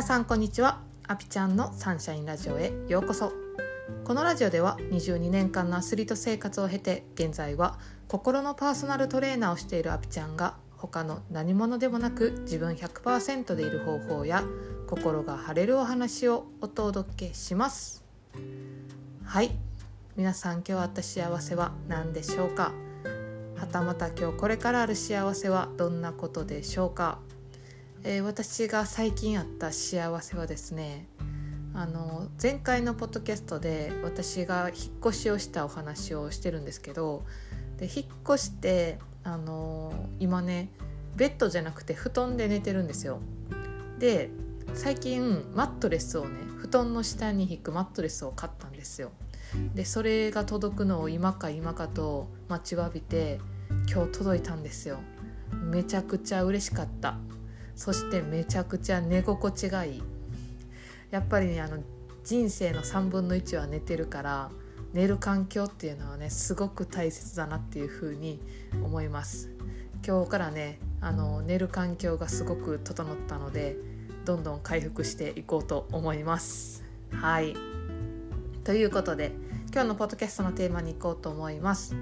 皆さんこんにちは。アピちゃんのサンシャインラジオへようこそ。このラジオでは22年間のアスリート生活を経て現在は心のパーソナルトレーナーをしているアピちゃんが他の何者でもなく自分100%でいる方法や心が晴れるお話をお届けします。はい。皆さん今日あった幸せは何でしょうか？はたまた今日これからある幸せはどんなことでしょうか、えー、私が最近あった幸せはですねあの前回のポッドキャストで私が引っ越しをしたお話をしてるんですけどで引っ越してあの今ねベッドじゃなくて布団で寝てるんですよ。で最近マットレスをね布団の下に引くマットレスを買ったんですよ。でそれが届くのを今か今かと待ちわびて今日届いたんですよ。めちゃくちゃ嬉しかった。そしてめちゃくちゃ寝心地がいい。やっぱりねあの人生の3分の1は寝てるから寝る環境っていうのはねすごく大切だなっていうふうに思います。今日からねあの寝る環境がすごく整ったのでどんどん回復していこうと思います。はい。ということで今日のポッドキャストのテーマに行こうと思います。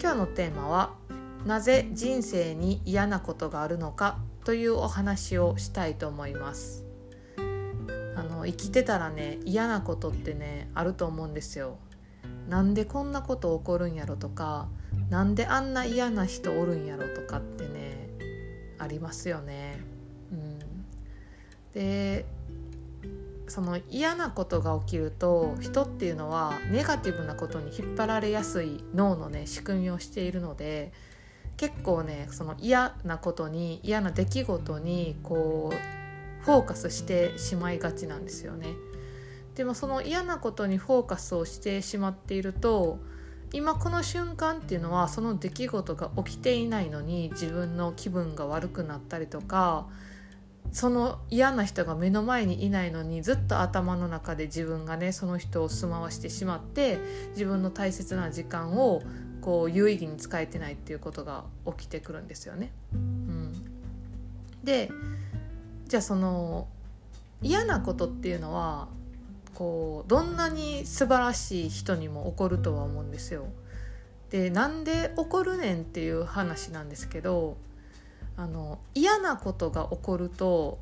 今日のテーマはなぜ人生に嫌なことがあるのかというお話をしたいと思います。あの生きてたらね嫌なことってねあると思うんですよ。なんでこんなこと起こるんやろとかなんであんな嫌な人おるんやろとかってねありますよね。うん、でその嫌なことが起きると人っていうのはネガティブなことに引っ張られやすい脳のね仕組みをしているので結構ねその嫌なことに嫌な出来事にこうフォーカスしてしまいがちなんですよね。でもその嫌なことにフォーカスをしてしまっていると今この瞬間っていうのはその出来事が起きていないのに自分の気分が悪くなったりとかその嫌な人が目の前にいないのにずっと頭の中で自分がねその人を住まわしてしまって自分の大切な時間をこう有意義に使えてないっていうことが起きてくるんですよね。うん、でじゃあその嫌なことっていうのはこうどんなに素晴らしい人にも起こるとは思うんですよ。でなんで起こるねんっていう話なんですけどあの嫌なことが起こると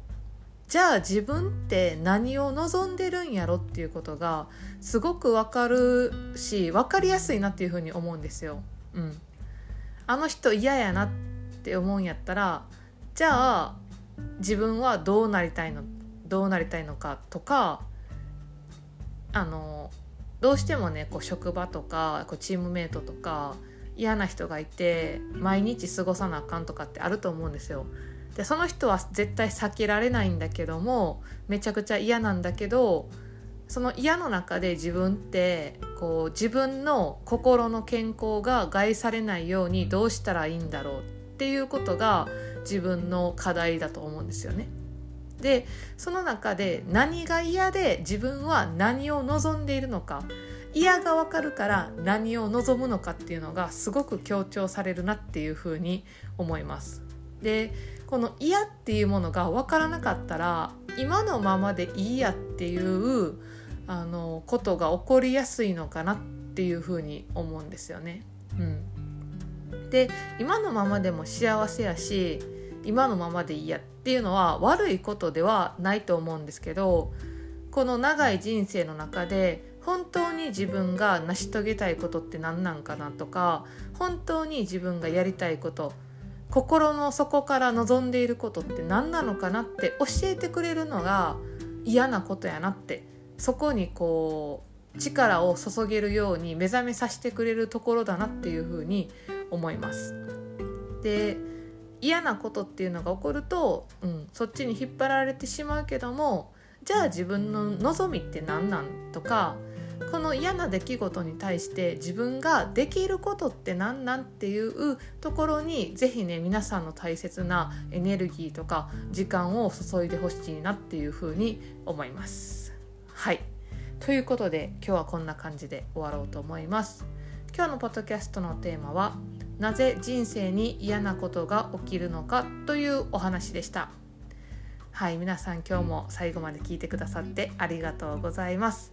じゃあ自分って何を望んでるんやろっていうことがすごくわかるし分かりやすいなっていうふうに思うんですよ。うん、あの人嫌やなって思うんやったらじゃあ自分はどうなりたいのどうなりたいのかとかあのどうしてもねこう職場とかこうチームメートとか嫌な人がいて毎日過ごさなあかんとかってあると思うんですよ。でその人は絶対避けられないんだけどもめちゃくちゃ嫌なんだけどその嫌の中で自分ってこう自分の心の健康が害されないようにどうしたらいいんだろうっていうことが自分の課題だと思うんですよね。でその中で何が嫌で自分は何を望んでいるのか嫌が分かるから何を望むのかっていうのがすごく強調されるなっていうふうに思います。でこの嫌っていうものが分からなかったら今のままでいいやっていうあのことが起こりやすいのかなっていうふうに思うんですよね。うん、で今のままでも幸せやし今のままでいいやっていうのは悪いことではないと思うんですけどこの長い人生の中で本当に自分が成し遂げたいことって何なんかなとか本当に自分がやりたいこと心の底から望んでいることって何なのかなって教えてくれるのが嫌なことやなってそこにこう力を注げるように目覚めさせてくれるところだなっていうふうに思います。で嫌なことっていうのが起こると、うん、そっちに引っ張られてしまうけどもじゃあ自分の望みって何なんとかこの嫌な出来事に対して自分ができることって何なんっていうところに是非ね皆さんの大切なエネルギーとか時間を注いでほしいなっていうふうに思います。はいということで今日はこんな感じで終わろうと思います。今日のポッドキャストのテーマはなぜ人生に嫌なことが起きるのかというお話でした。はい皆さん今日も最後まで聞いてくださってありがとうございます